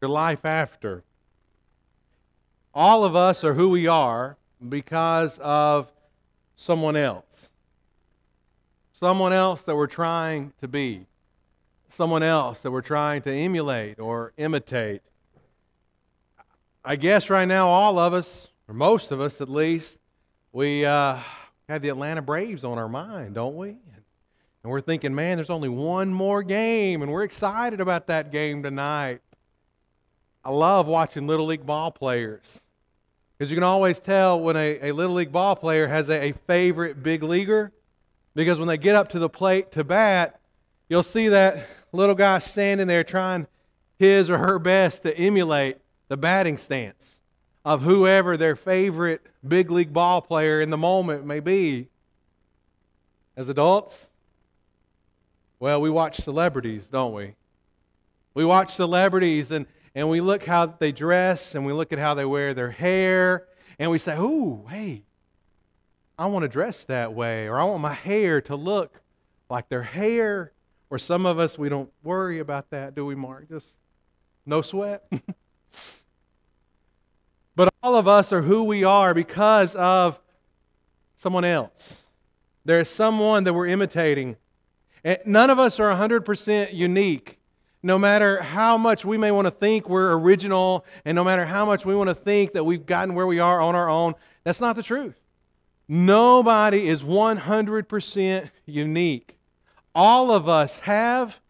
your life after. All of us are who we are because of someone else. Someone else that we're trying to be. Someone else that we're trying to emulate or imitate. I guess right now, all of us, or most of us at least, we uh, have the Atlanta Braves on our mind, don't we? And we're thinking, man, there's only one more game, and we're excited about that game tonight. I love watching Little League ball players because you can always tell when a, a Little League ball player has a, a favorite big leaguer because when they get up to the plate to bat, you'll see that little guy standing there trying his or her best to emulate the batting stance of whoever their favorite big league ball player in the moment may be. As adults, well, we watch celebrities, don't we? We watch celebrities and and we look how they dress and we look at how they wear their hair and we say, "Ooh, hey, I want to dress that way or I want my hair to look like their hair." Or some of us we don't worry about that, do we, Mark? Just no sweat. but all of us are who we are because of someone else. There is someone that we're imitating. And none of us are 100% unique no matter how much we may want to think we're original, and no matter how much we want to think that we've gotten where we are on our own, that's not the truth. Nobody is 100% unique. All of us have,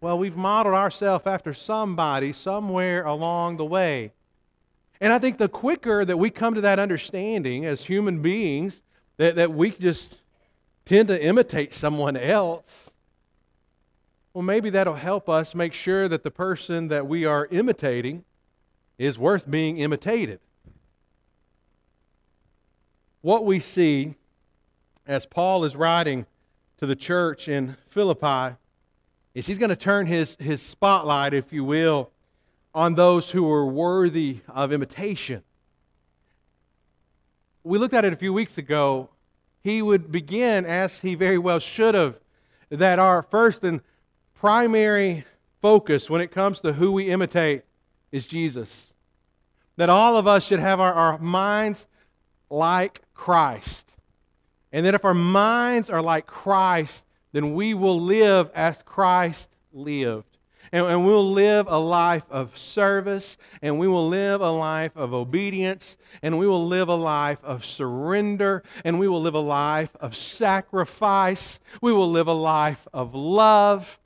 well, we've modeled ourselves after somebody somewhere along the way. And I think the quicker that we come to that understanding as human beings, that, that we just tend to imitate someone else, well, maybe that'll help us make sure that the person that we are imitating is worth being imitated. What we see as Paul is writing to the church in Philippi is he's going to turn his, his spotlight, if you will, on those who are worthy of imitation. We looked at it a few weeks ago. He would begin, as he very well should have, that our first and primary focus when it comes to who we imitate is Jesus. That all of us should have our, our minds like Christ. And that if our minds are like Christ, then we will live as Christ lived. And, and, we'll live a life of service, and we will live a life of obedience, and we will live a life of surrender, and we will live a life of sacrifice. We will live a life of love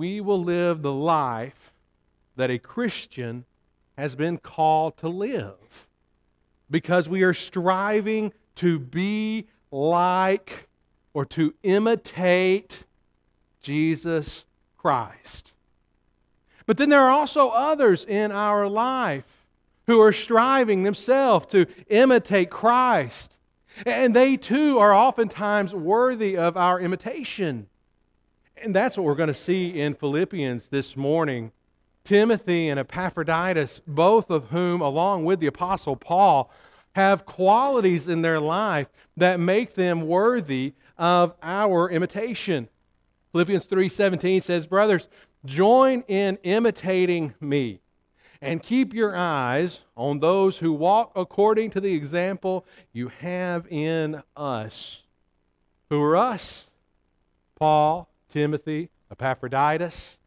we will live the life that a Christian has been called to live because we are striving to be like or to imitate Jesus Christ. But then there are also others in our life who are striving themselves to imitate Christ. And they too are oftentimes worthy of our imitation. And that's what we're going to see in Philippians this morning. Timothy and Epaphroditus, both of whom, along with the Apostle Paul, have qualities in their life that make them worthy of our imitation. Philippians 3:17 says, "Brothers, join in imitating me and keep your eyes on those who walk according to the example you have in us." Who are us? Paul, Timothy, Epaphroditus.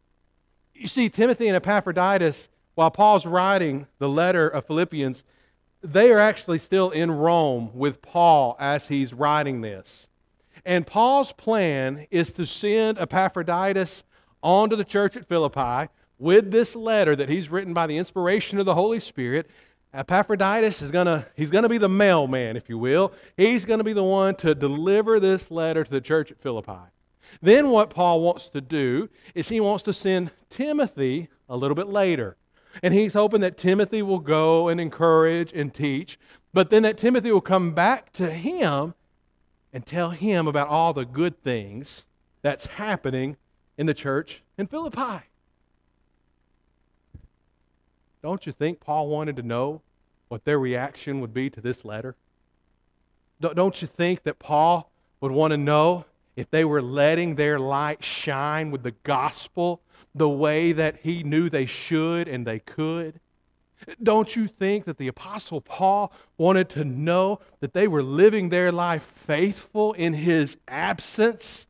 You see, Timothy and Epaphroditus, while Paul's writing the letter of Philippians, they are actually still in Rome with Paul as he's writing this. And Paul's plan is to send Epaphroditus on to the church at Philippi with this letter that he's written by the inspiration of the Holy Spirit. Epaphroditus is going to he's going to be the mailman, if you will. He's going to be the one to deliver this letter to the church at Philippi. Then, what Paul wants to do is he wants to send Timothy a little bit later. And he's hoping that Timothy will go and encourage and teach, but then that Timothy will come back to him and tell him about all the good things that's happening in the church in Philippi. Don't you think Paul wanted to know what their reaction would be to this letter? Don't you think that Paul would want to know if they were letting their light shine with the gospel the way that he knew they should and they could? Don't you think that the Apostle Paul wanted to know that they were living their life faithful in his absence?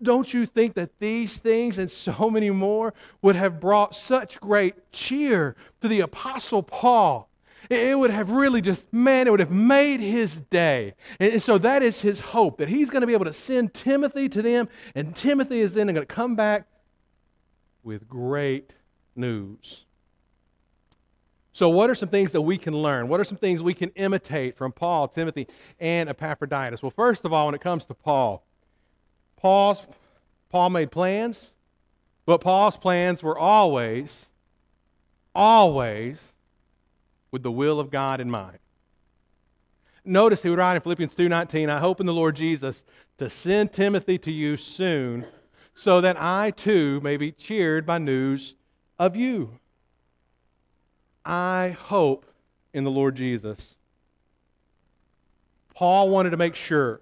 Don't you think that these things and so many more would have brought such great cheer to the Apostle Paul? It would have really just, man, it would have made his day. And so that is his hope that he's going to be able to send Timothy to them, and Timothy is then going to come back with great news. So, what are some things that we can learn? What are some things we can imitate from Paul, Timothy, and Epaphroditus? Well, first of all, when it comes to Paul, Paul's, Paul made plans, but Paul's plans were always, always with the will of God in mind. Notice he would write in Philippians 2:19, I hope in the Lord Jesus to send Timothy to you soon, so that I too may be cheered by news of you. I hope in the Lord Jesus. Paul wanted to make sure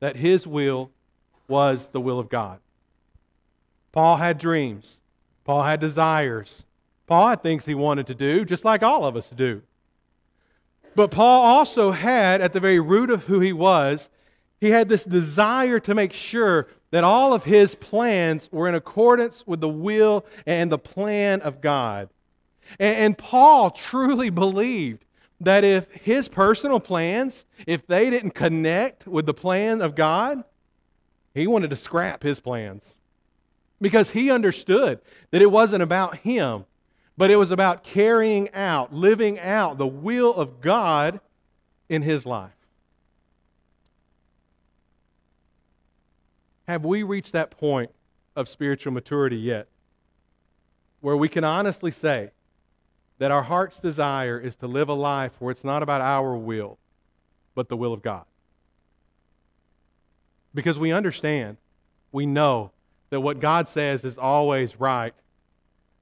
that his will was the will of God. Paul had dreams. Paul had desires. Paul had things he wanted to do, just like all of us do. But Paul also had, at the very root of who he was, he had this desire to make sure that all of his plans were in accordance with the will and the plan of God. And, and Paul truly believed that if his personal plans, if they didn't connect with the plan of God, he wanted to scrap his plans. Because he understood that it wasn't about him, but it was about carrying out, living out the will of God in his life. Have we reached that point of spiritual maturity yet? Where we can honestly say, that our heart's desire is to live a life where it's not about our will, but the will of God. Because we understand, we know that what God says is always right,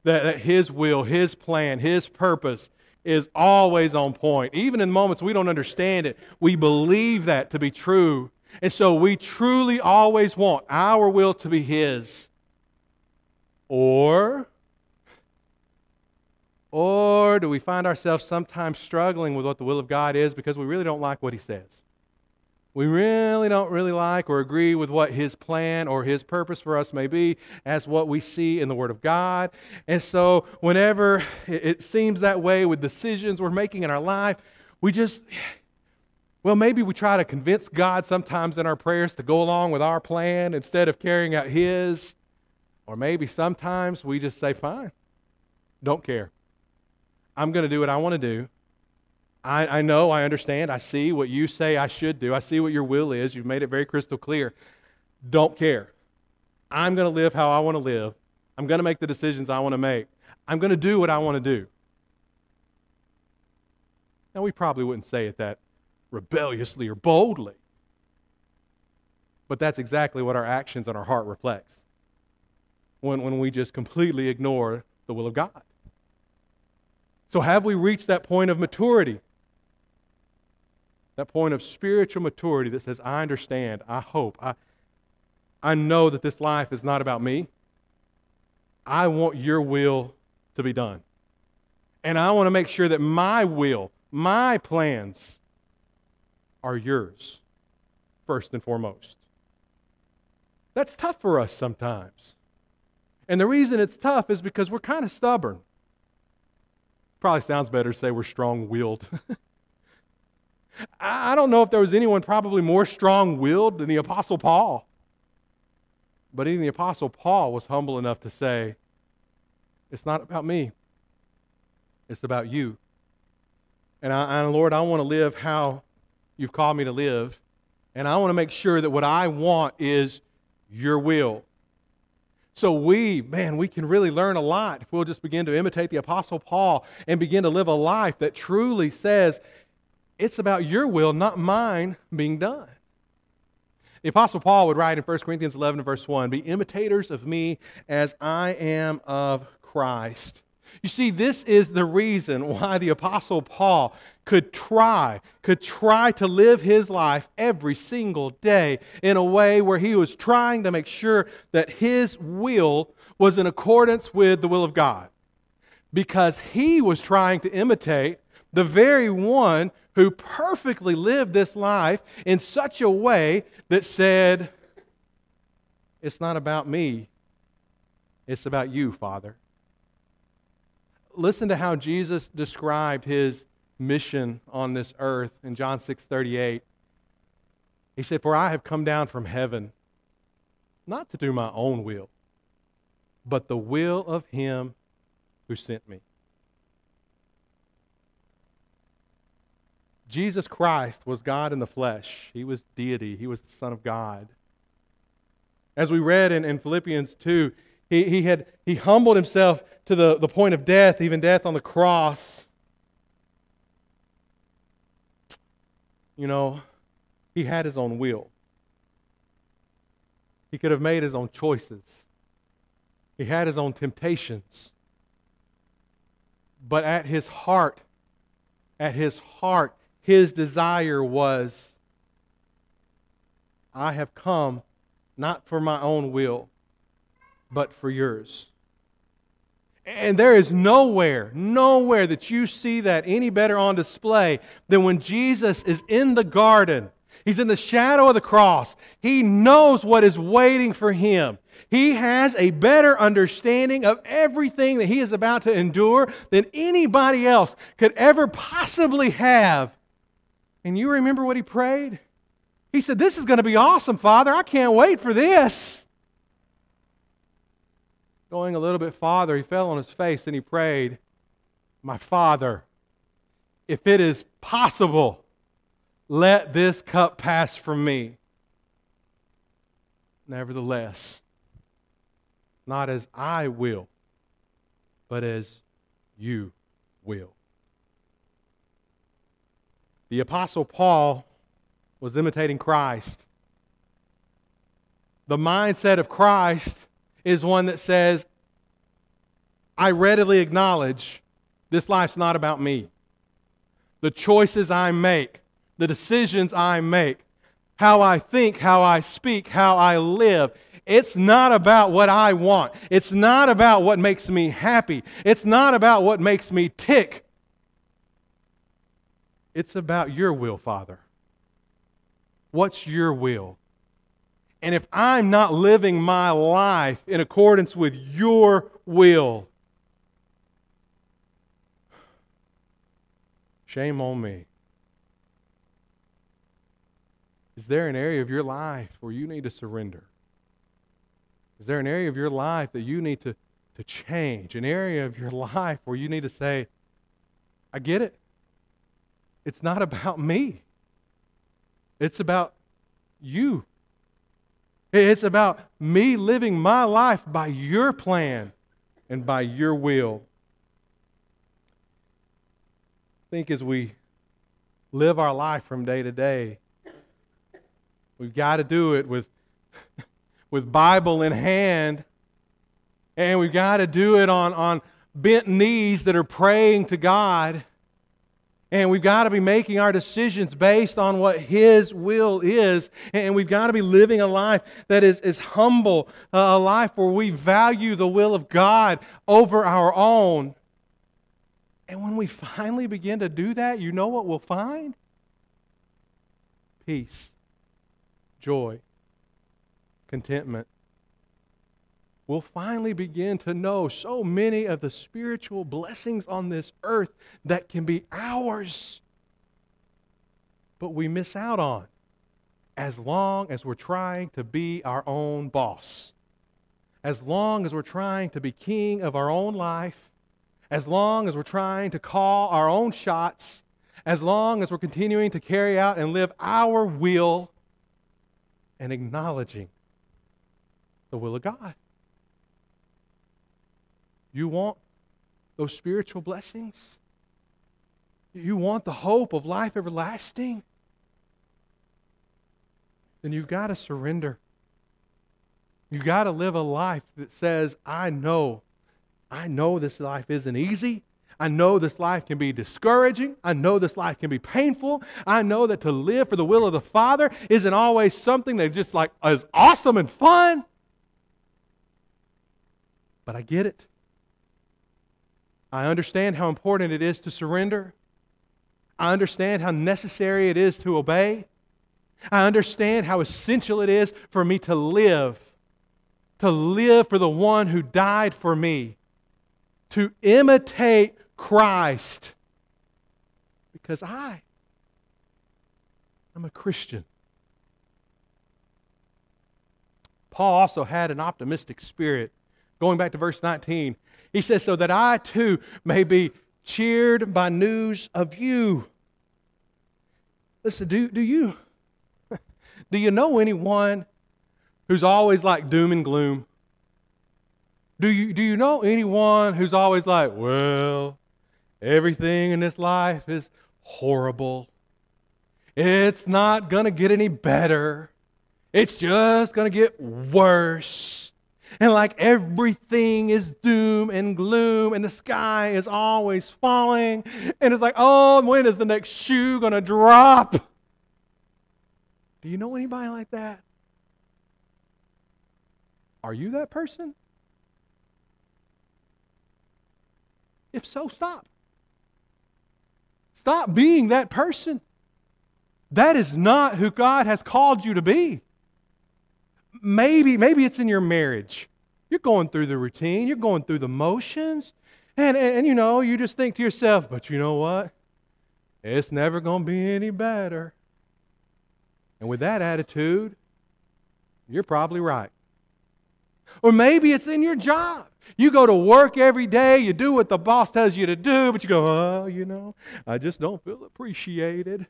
that, that His will, His plan, His purpose is always on point. Even in moments we don't understand it, we believe that to be true. And so we truly always want our will to be His. Or or do we find ourselves sometimes struggling with what the will of God is because we really don't like what He says? We really don't really like or agree with what His plan or His purpose for us may be as what we see in the Word of God. And so, whenever it seems that way with decisions we're making in our life, we just, well, maybe we try to convince God sometimes in our prayers to go along with our plan instead of carrying out His. Or maybe sometimes we just say, fine, don't care. I'm going to do what I want to do. I, I know, I understand, I see what you say I should do. I see what your will is. You've made it very crystal clear. Don't care. I'm going to live how I want to live. I'm going to make the decisions I want to make. I'm going to do what I want to do. Now, we probably wouldn't say it that rebelliously or boldly, but that's exactly what our actions and our heart reflects when, when we just completely ignore the will of God. So, have we reached that point of maturity? That point of spiritual maturity that says, I understand, I hope, I, I know that this life is not about me. I want your will to be done. And I want to make sure that my will, my plans are yours, first and foremost. That's tough for us sometimes. And the reason it's tough is because we're kind of stubborn. Probably sounds better to say we're strong willed. I don't know if there was anyone probably more strong willed than the Apostle Paul. But even the Apostle Paul was humble enough to say, It's not about me, it's about you. And, I, and Lord, I want to live how you've called me to live. And I want to make sure that what I want is your will. So we, man, we can really learn a lot if we'll just begin to imitate the Apostle Paul and begin to live a life that truly says, it's about your will, not mine, being done. The Apostle Paul would write in 1 Corinthians 11, verse 1 Be imitators of me as I am of Christ. You see, this is the reason why the Apostle Paul could try, could try to live his life every single day in a way where he was trying to make sure that his will was in accordance with the will of God because he was trying to imitate the very one who perfectly lived this life in such a way that said, It's not about me, it's about you, Father. Listen to how Jesus described his mission on this earth in John 6 38. He said, For I have come down from heaven, not to do my own will, but the will of him who sent me. Jesus Christ was God in the flesh. He was deity. He was the Son of God. As we read in, in Philippians 2, he, he, had, he humbled himself to the, the point of death, even death on the cross. You know, he had his own will. He could have made his own choices. He had his own temptations. But at his heart, at his heart, his desire was I have come not for my own will, but for yours. And there is nowhere, nowhere that you see that any better on display than when Jesus is in the garden. He's in the shadow of the cross. He knows what is waiting for him. He has a better understanding of everything that he is about to endure than anybody else could ever possibly have. And you remember what he prayed? He said, This is going to be awesome, Father. I can't wait for this. Going a little bit farther, he fell on his face and he prayed, My Father, if it is possible, let this cup pass from me. Nevertheless, not as I will, but as you will. The Apostle Paul was imitating Christ. The mindset of Christ is one that says, I readily acknowledge this life's not about me. The choices I make, the decisions I make, how I think, how I speak, how I live, it's not about what I want. It's not about what makes me happy. It's not about what makes me tick. It's about your will, Father. What's your will? And if I'm not living my life in accordance with your will, shame on me. Is there an area of your life where you need to surrender? Is there an area of your life that you need to, to change? An area of your life where you need to say, I get it. It's not about me, it's about you. It's about me living my life by your plan and by your will. I think as we live our life from day to day, we've got to do it with, with Bible in hand, and we've got to do it on, on bent knees that are praying to God and we've got to be making our decisions based on what His will is. And we've got to be living a life that is, is humble, uh, a life where we value the will of God over our own. And when we finally begin to do that, you know what we'll find? Peace, joy, contentment, we'll finally begin to know so many of the spiritual blessings on this earth that can be ours, but we miss out on as long as we're trying to be our own boss, as long as we're trying to be king of our own life, as long as we're trying to call our own shots, as long as we're continuing to carry out and live our will and acknowledging the will of God. You want those spiritual blessings? You want the hope of life everlasting? Then you've got to surrender. You've got to live a life that says, I know, I know this life isn't easy. I know this life can be discouraging. I know this life can be painful. I know that to live for the will of the Father isn't always something that just like is awesome and fun. But I get it. I understand how important it is to surrender. I understand how necessary it is to obey. I understand how essential it is for me to live, to live for the one who died for me, to imitate Christ. Because I, I'm a Christian. Paul also had an optimistic spirit. Going back to verse 19, he says, So that I too may be cheered by news of you. Listen, do, do you do you know anyone who's always like doom and gloom? Do you, do you know anyone who's always like, well, everything in this life is horrible. It's not going to get any better. It's just going to get worse and like everything is doom and gloom, and the sky is always falling, and it's like, oh, when is the next shoe going to drop? Do you know anybody like that? Are you that person? If so, stop. Stop being that person. That is not who God has called you to be. Maybe, maybe it's in your marriage. You're going through the routine, you're going through the motions, and, and, and you know, you just think to yourself, but you know what? It's never going to be any better. And with that attitude, you're probably right. Or maybe it's in your job. You go to work every day, you do what the boss tells you to do, but you go, oh, you know, I just don't feel appreciated.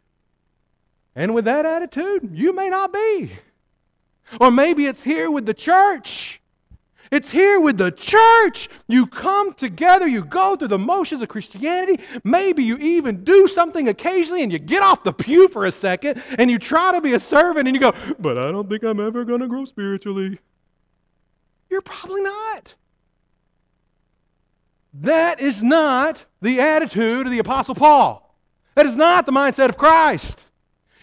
And with that attitude, you may not be. Or maybe it's here with the church. It's here with the church. You come together, you go through the motions of Christianity. Maybe you even do something occasionally and you get off the pew for a second and you try to be a servant and you go, But I don't think I'm ever going to grow spiritually. You're probably not. That is not the attitude of the Apostle Paul. That is not the mindset of Christ.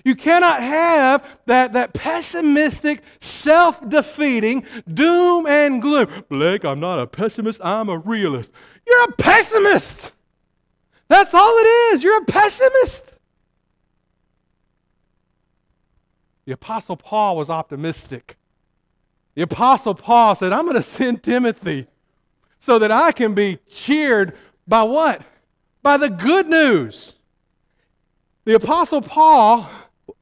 You cannot have that, that pessimistic, self defeating doom and gloom. Blake, I'm not a pessimist, I'm a realist. You're a pessimist. That's all it is. You're a pessimist. The Apostle Paul was optimistic. The Apostle Paul said, I'm going to send Timothy so that I can be cheered by what? By the good news. The Apostle Paul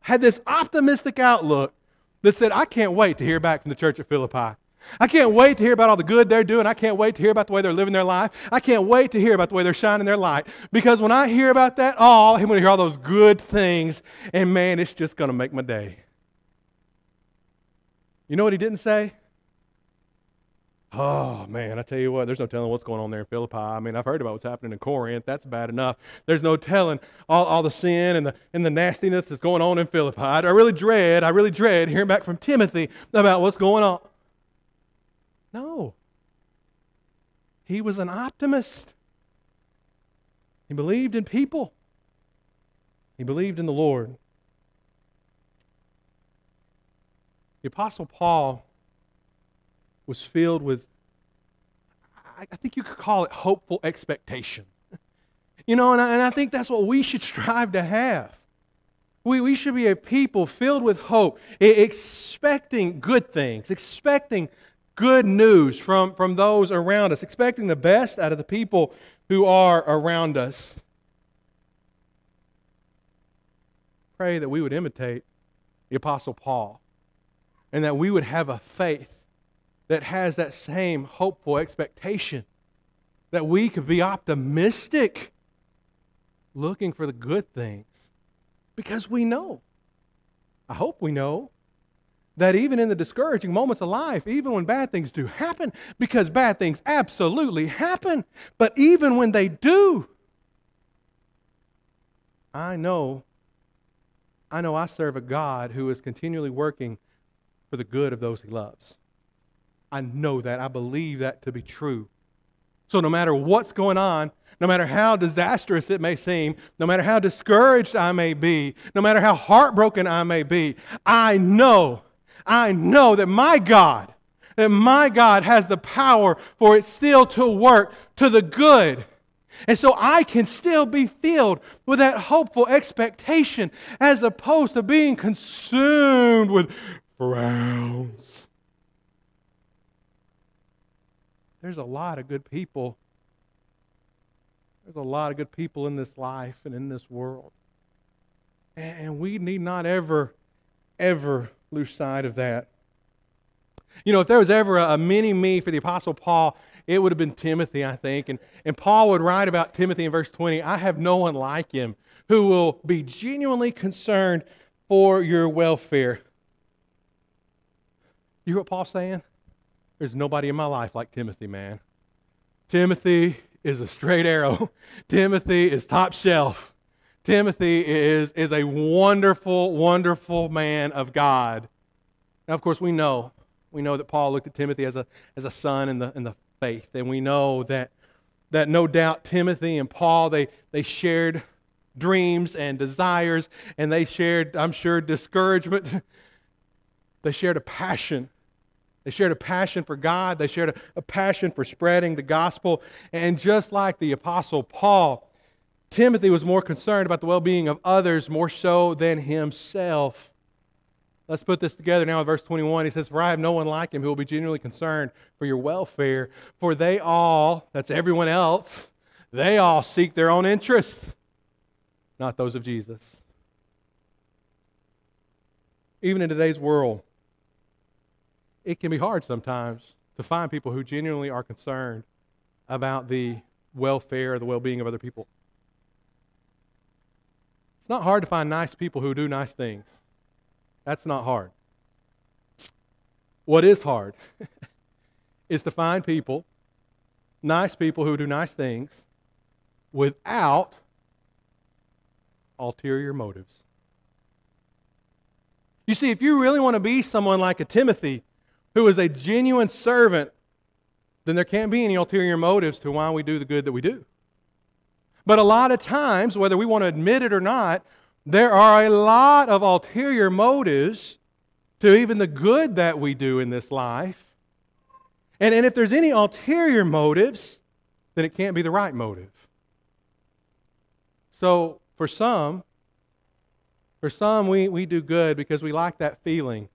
had this optimistic outlook that said, I can't wait to hear back from the church at Philippi. I can't wait to hear about all the good they're doing. I can't wait to hear about the way they're living their life. I can't wait to hear about the way they're shining their light. Because when I hear about that all, I'm going to hear all those good things, and man, it's just going to make my day. You know what he didn't say? Oh, man, I tell you what, there's no telling what's going on there in Philippi. I mean, I've heard about what's happening in Corinth. That's bad enough. There's no telling all, all the sin and the, and the nastiness that's going on in Philippi. I really dread, I really dread hearing back from Timothy about what's going on. No. He was an optimist. He believed in people, he believed in the Lord. The Apostle Paul was filled with, I think you could call it hopeful expectation. You know, and I, and I think that's what we should strive to have. We, we should be a people filled with hope, expecting good things, expecting good news from, from those around us, expecting the best out of the people who are around us. Pray that we would imitate the Apostle Paul and that we would have a faith that has that same hopeful expectation that we could be optimistic, looking for the good things. Because we know, I hope we know, that even in the discouraging moments of life, even when bad things do happen, because bad things absolutely happen, but even when they do, I know, I know I serve a God who is continually working for the good of those he loves. I know that. I believe that to be true. So, no matter what's going on, no matter how disastrous it may seem, no matter how discouraged I may be, no matter how heartbroken I may be, I know, I know that my God, that my God has the power for it still to work to the good. And so I can still be filled with that hopeful expectation as opposed to being consumed with frowns. There's a lot of good people. There's a lot of good people in this life and in this world. And we need not ever, ever lose sight of that. You know, if there was ever a, mini me for the Apostle Paul, it would have been Timothy, I think. And, and Paul would write about Timothy in verse 20 I have no one like him who will be genuinely concerned for your welfare. You hear what Paul's saying? There's nobody in my life like Timothy, man. Timothy is a straight arrow. Timothy is top shelf. Timothy is, is a wonderful, wonderful man of God. Now, of course, we know. We know that Paul looked at Timothy as a, as a son in the, in the faith. And we know that, that no doubt Timothy and Paul, they, they shared dreams and desires, and they shared, I'm sure, discouragement. they shared a passion. They shared a passion for God. They shared a, a passion for spreading the gospel. And just like the Apostle Paul, Timothy was more concerned about the well being of others more so than himself. Let's put this together now in verse 21. He says, For I have no one like him who will be genuinely concerned for your welfare. For they all, that's everyone else, they all seek their own interests, not those of Jesus. Even in today's world, it can be hard sometimes to find people who genuinely are concerned about the welfare the well being of other people. It's not hard to find nice people who do nice things. That's not hard. What is hard is to find people, nice people who do nice things, without ulterior motives. You see, if you really want to be someone like a Timothy, who is a genuine servant, then there can't be any ulterior motives to why we do the good that we do. But a lot of times, whether we want to admit it or not, there are a lot of ulterior motives to even the good that we do in this life. And, and if there's any ulterior motives, then it can't be the right motive. So for some, for some, we, we do good because we like that feeling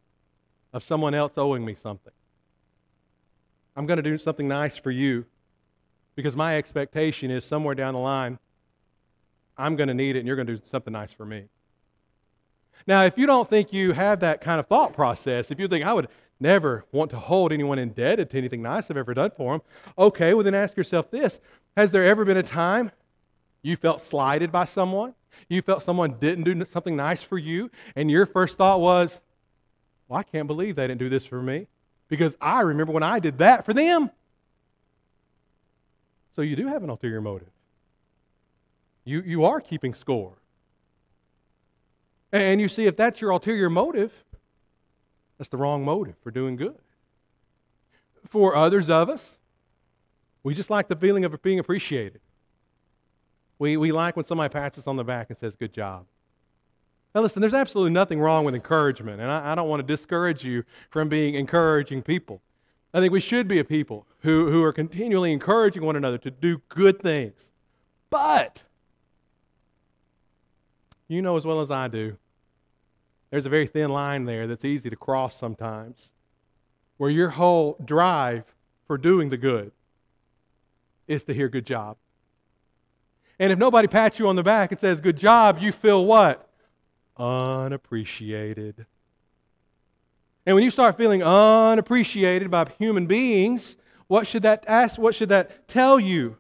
of someone else owing me something. I'm going to do something nice for you because my expectation is somewhere down the line, I'm going to need it and you're going to do something nice for me. Now, if you don't think you have that kind of thought process, if you think I would never want to hold anyone indebted to anything nice I've ever done for them, okay, well then ask yourself this Has there ever been a time you felt slighted by someone? You felt someone didn't do something nice for you, and your first thought was, Well, I can't believe they didn't do this for me because I remember when I did that for them. So you do have an ulterior motive. You, you are keeping score. And you see, if that's your ulterior motive, that's the wrong motive for doing good. For others of us, we just like the feeling of being appreciated. We, we like when somebody pats us on the back and says, Good job. Now, listen, there's absolutely nothing wrong with encouragement, and I, I don't want to discourage you from being encouraging people. I think we should be a people who, who are continually encouraging one another to do good things. But you know as well as I do, there's a very thin line there that's easy to cross sometimes, where your whole drive for doing the good is to hear good job. And if nobody pats you on the back and says good job, you feel what? Unappreciated. And when you start feeling unappreciated by human beings, what should that ask? What should that tell you?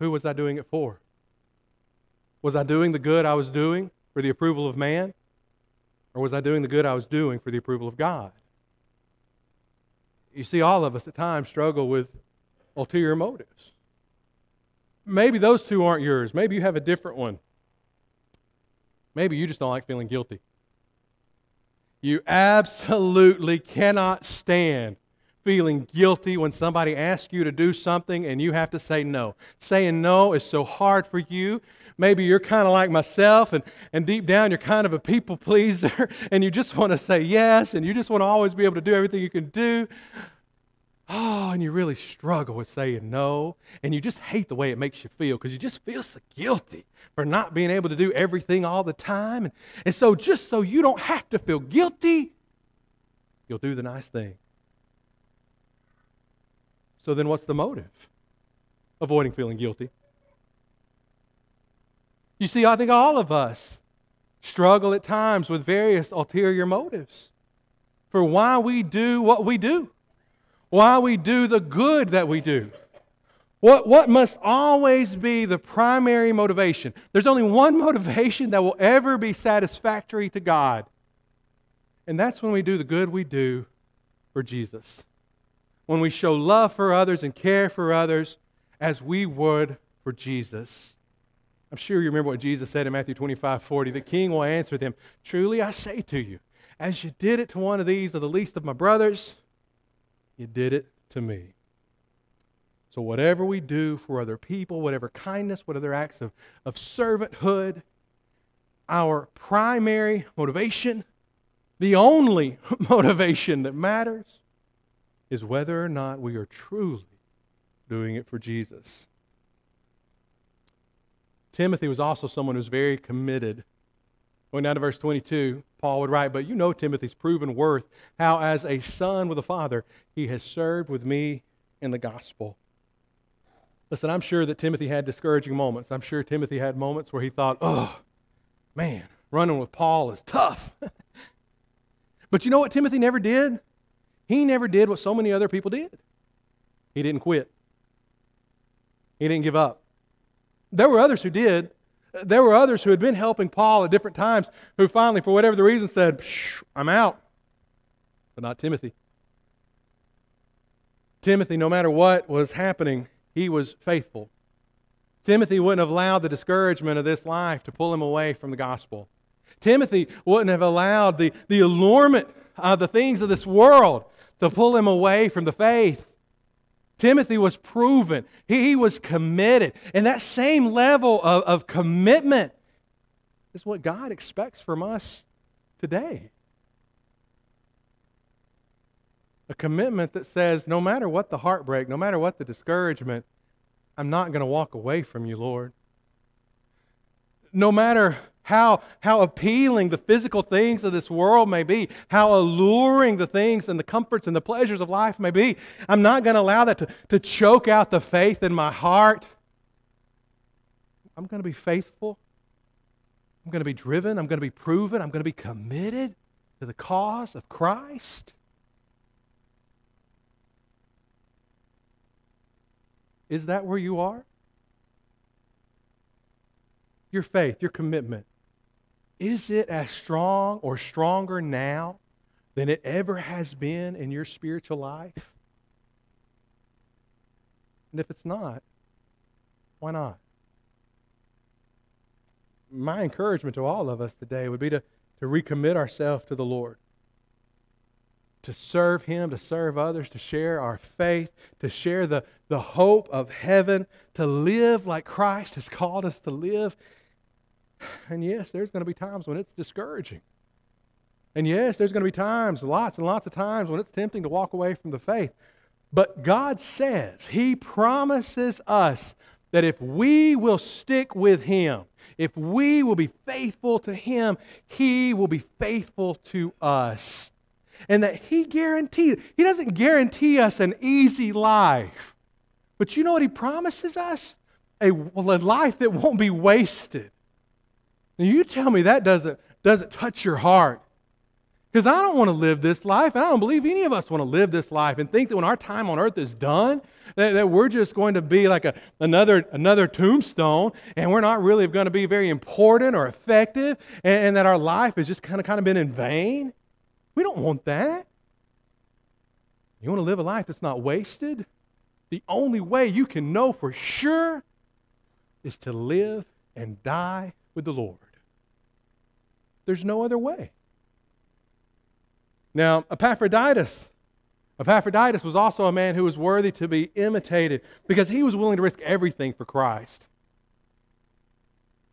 Who was I doing it for? Was I doing the good I was doing for the approval of man? Or was I doing the good I was doing for the approval of God? You see, all of us at times struggle with ulterior motives. Maybe those two aren't yours. Maybe you have a different one. Maybe you just don't like feeling guilty. You absolutely cannot stand feeling guilty when somebody asks you to do something and you have to say no. Saying no is so hard for you maybe you're kind of like myself, and, and deep down you're kind of a people pleaser, and you just want to say yes, and you just want to always be able to do everything you can do. Oh, and you really struggle with saying no, and you just hate the way it makes you feel because you just feel so guilty for not being able to do everything all the time. And, and so, just so you don't have to feel guilty, you'll do the nice thing. So, then what's the motive? Avoiding feeling guilty. You see, I think all of us struggle at times with various ulterior motives for why we do what we do why we do the good that we do. What, what must always be the primary motivation? There's only one motivation that will ever be satisfactory to God, and that's when we do the good we do for Jesus. When we show love for others and care for others as we would for Jesus. I'm sure you remember what Jesus said in Matthew 25 40. The king will answer them Truly I say to you, as you did it to one of these of the least of my brothers, you did it to me. So, whatever we do for other people, whatever kindness, whatever acts of, of servanthood, our primary motivation, the only motivation that matters, is whether or not we are truly doing it for Jesus. Timothy was also someone who's very committed Going down to verse 22, Paul would write, But you know Timothy's proven worth, how as a son with a father, he has served with me in the gospel. Listen, I'm sure that Timothy had discouraging moments. I'm sure Timothy had moments where he thought, oh, man, running with Paul is tough. but you know what Timothy never did? He never did what so many other people did. He didn't quit, he didn't give up. There were others who did, there were others who had been helping Paul at different times who finally, for whatever the reason, said, I'm out. But not Timothy. Timothy, no matter what was happening, he was faithful. Timothy wouldn't have allowed the discouragement of this life to pull him away from the gospel. Timothy wouldn't have allowed the, the allurement of the things of this world to pull him away from the faith. Timothy was proven, he, he was committed. And that same level of, of commitment is what God expects from us today. A commitment that says, no matter what the heartbreak, no matter what the discouragement, I'm not going to walk away from you, Lord. No matter how, how appealing the physical things of this world may be, how alluring the things and the comforts and the pleasures of life may be. I'm not going to allow that to, to choke out the faith in my heart. I'm going to be faithful. I'm going to be driven. I'm going to be proven. I'm going to be committed to the cause of Christ. Is that where you are? Your faith, your commitment. Is it as strong or stronger now than it ever has been in your spiritual life? And if it's not, why not? My encouragement to all of us today would be to, to recommit ourselves to the Lord, to serve Him, to serve others, to share our faith, to share the, the hope of heaven, to live like Christ has called us to live and yes, there's going to be times when it's discouraging. And yes, there's going to be times, lots and lots of times, when it's tempting to walk away from the faith. But God says, He promises us that if we will stick with Him, if we will be faithful to Him, He will be faithful to us. And that He guarantees, He doesn't guarantee us an easy life. But you know what He promises us? A, well, a life that won't be wasted. Now you tell me that doesn't, doesn't touch your heart. Because I don't want to live this life. I don't believe any of us want to live this life and think that when our time on earth is done, that, that we're just going to be like a, another, another tombstone and we're not really going to be very important or effective and, and that our life has just kind of, kind of been in vain. We don't want that. You want to live a life that's not wasted? The only way you can know for sure is to live and die with the Lord. There's no other way. Now, Epaphroditus. Epaphroditus was also a man who was worthy to be imitated because he was willing to risk everything for Christ.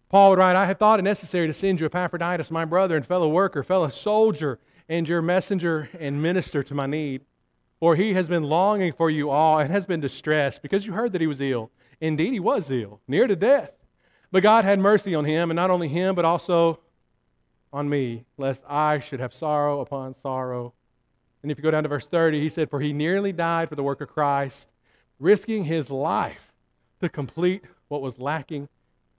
Paul would write, I have thought it necessary to send you Epaphroditus, my brother and fellow worker, fellow soldier, and your messenger and minister to my need. For he has been longing for you all and has been distressed because you heard that he was ill. Indeed, he was ill, near to death. But God had mercy on him, and not only him, but also on me, lest I should have sorrow upon sorrow. And if you go down to verse 30, he said, For he nearly died for the work of Christ, risking his life to complete what was lacking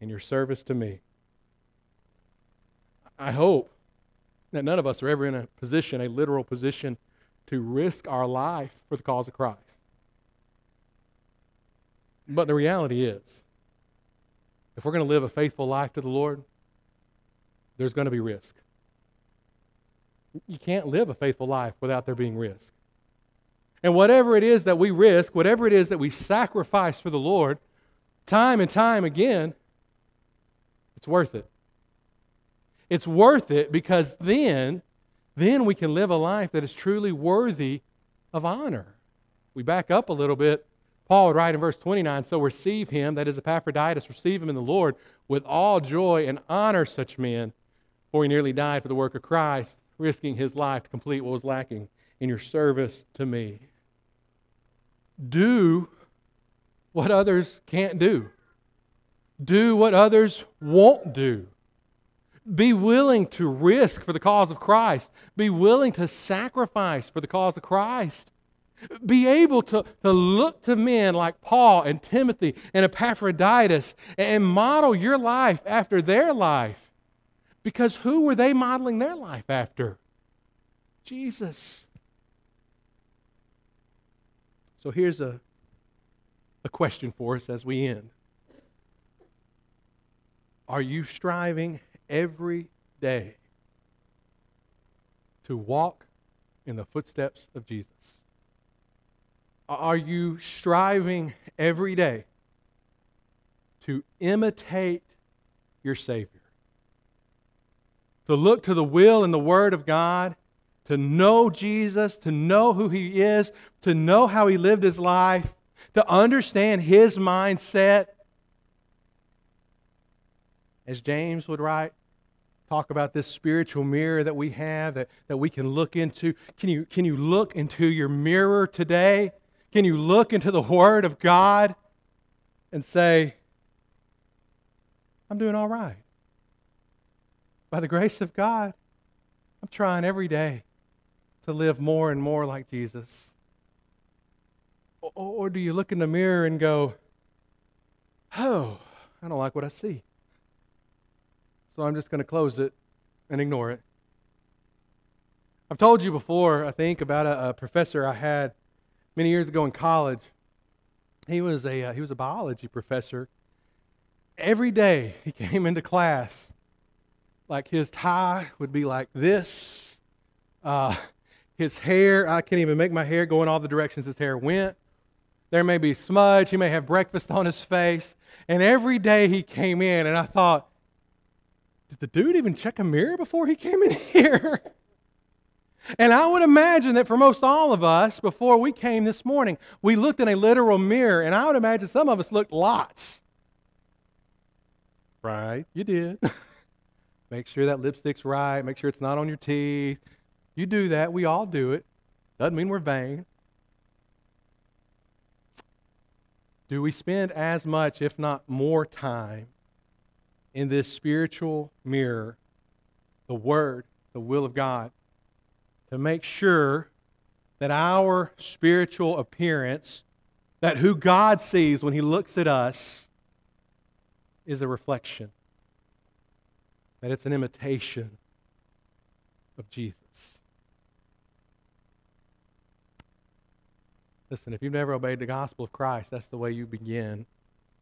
in your service to me. I hope that none of us are ever in a position, a literal position, to risk our life for the cause of Christ. But the reality is, if we're going to live a faithful life to the Lord, there's going to be risk. You can't live a faithful life without there being risk. And whatever it is that we risk, whatever it is that we sacrifice for the Lord, time and time again, it's worth it. It's worth it because then, then we can live a life that is truly worthy of honor. We back up a little bit. Paul would write in verse 29 So receive him, that is Epaphroditus, receive him in the Lord with all joy and honor such men, for he nearly died for the work of Christ, risking his life to complete what was lacking in your service to me. Do what others can't do. Do what others won't do. Be willing to risk for the cause of Christ. Be willing to sacrifice for the cause of Christ. Be able to, to look to men like Paul and Timothy and Epaphroditus and model your life after their life. Because who were they modeling their life after? Jesus. So here's a, a question for us as we end. Are you striving every day to walk in the footsteps of Jesus? Are you striving every day to imitate your Savior? To look to the will and the Word of God, to know Jesus, to know who He is, to know how He lived His life, to understand His mindset, as James would write, talk about this spiritual mirror that we have that, that we can look into. Can you, can you look into your mirror today? Can you look into the Word of God and say, I'm doing all right? By the grace of God, I'm trying every day to live more and more like Jesus. Or, or do you look in the mirror and go, Oh, I don't like what I see? So I'm just going to close it and ignore it. I've told you before, I think, about a, a professor I had many years ago in college. He was a, uh, he was a biology professor. Every day he came into class, like his tie would be like this. Uh, his hair, I can't even make my hair go in all the directions his hair went. There may be smudge. He may have breakfast on his face. And every day he came in, and I thought, did the dude even check a mirror before he came in here? And I would imagine that for most all of us, before we came this morning, we looked in a literal mirror, and I would imagine some of us looked lots. Right? You did. make sure that lipstick's right. Make sure it's not on your teeth. You do that. We all do it. Doesn't mean we're vain. Do we spend as much, if not more, time in this spiritual mirror, the Word, the will of God, to make sure that our spiritual appearance, that who God sees when He looks at us, is a reflection, that it's an imitation of Jesus. Listen, if you've never obeyed the gospel of Christ, that's the way you begin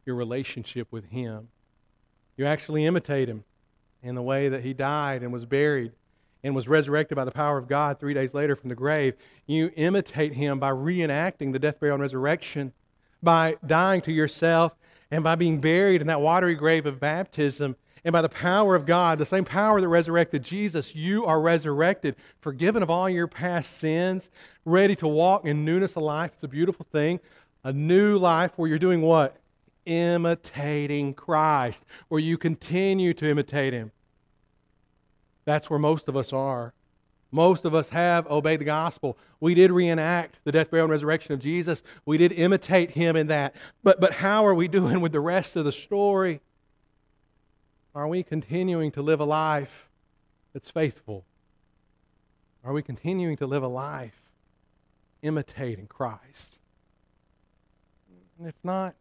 your relationship with Him. You actually imitate him in the way that he died and was buried and was resurrected by the power of God three days later from the grave. You imitate him by reenacting the death, burial, and resurrection, by dying to yourself, and by being buried in that watery grave of baptism. And by the power of God, the same power that resurrected Jesus, you are resurrected, forgiven of all your past sins, ready to walk in newness of life. It's a beautiful thing. A new life where you're doing what? imitating Christ, where you continue to imitate Him. That's where most of us are. Most of us have obeyed the gospel. We did reenact the death, burial, and resurrection of Jesus. We did imitate him in that. But, but how are we doing with the rest of the story? Are we continuing to live a life that's faithful? Are we continuing to live a life imitating Christ? And if not,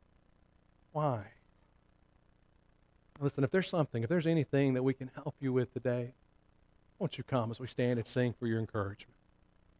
why? Listen, if there's something, if there's anything that we can help you with today, won't you come as we stand and sing for your encouragement?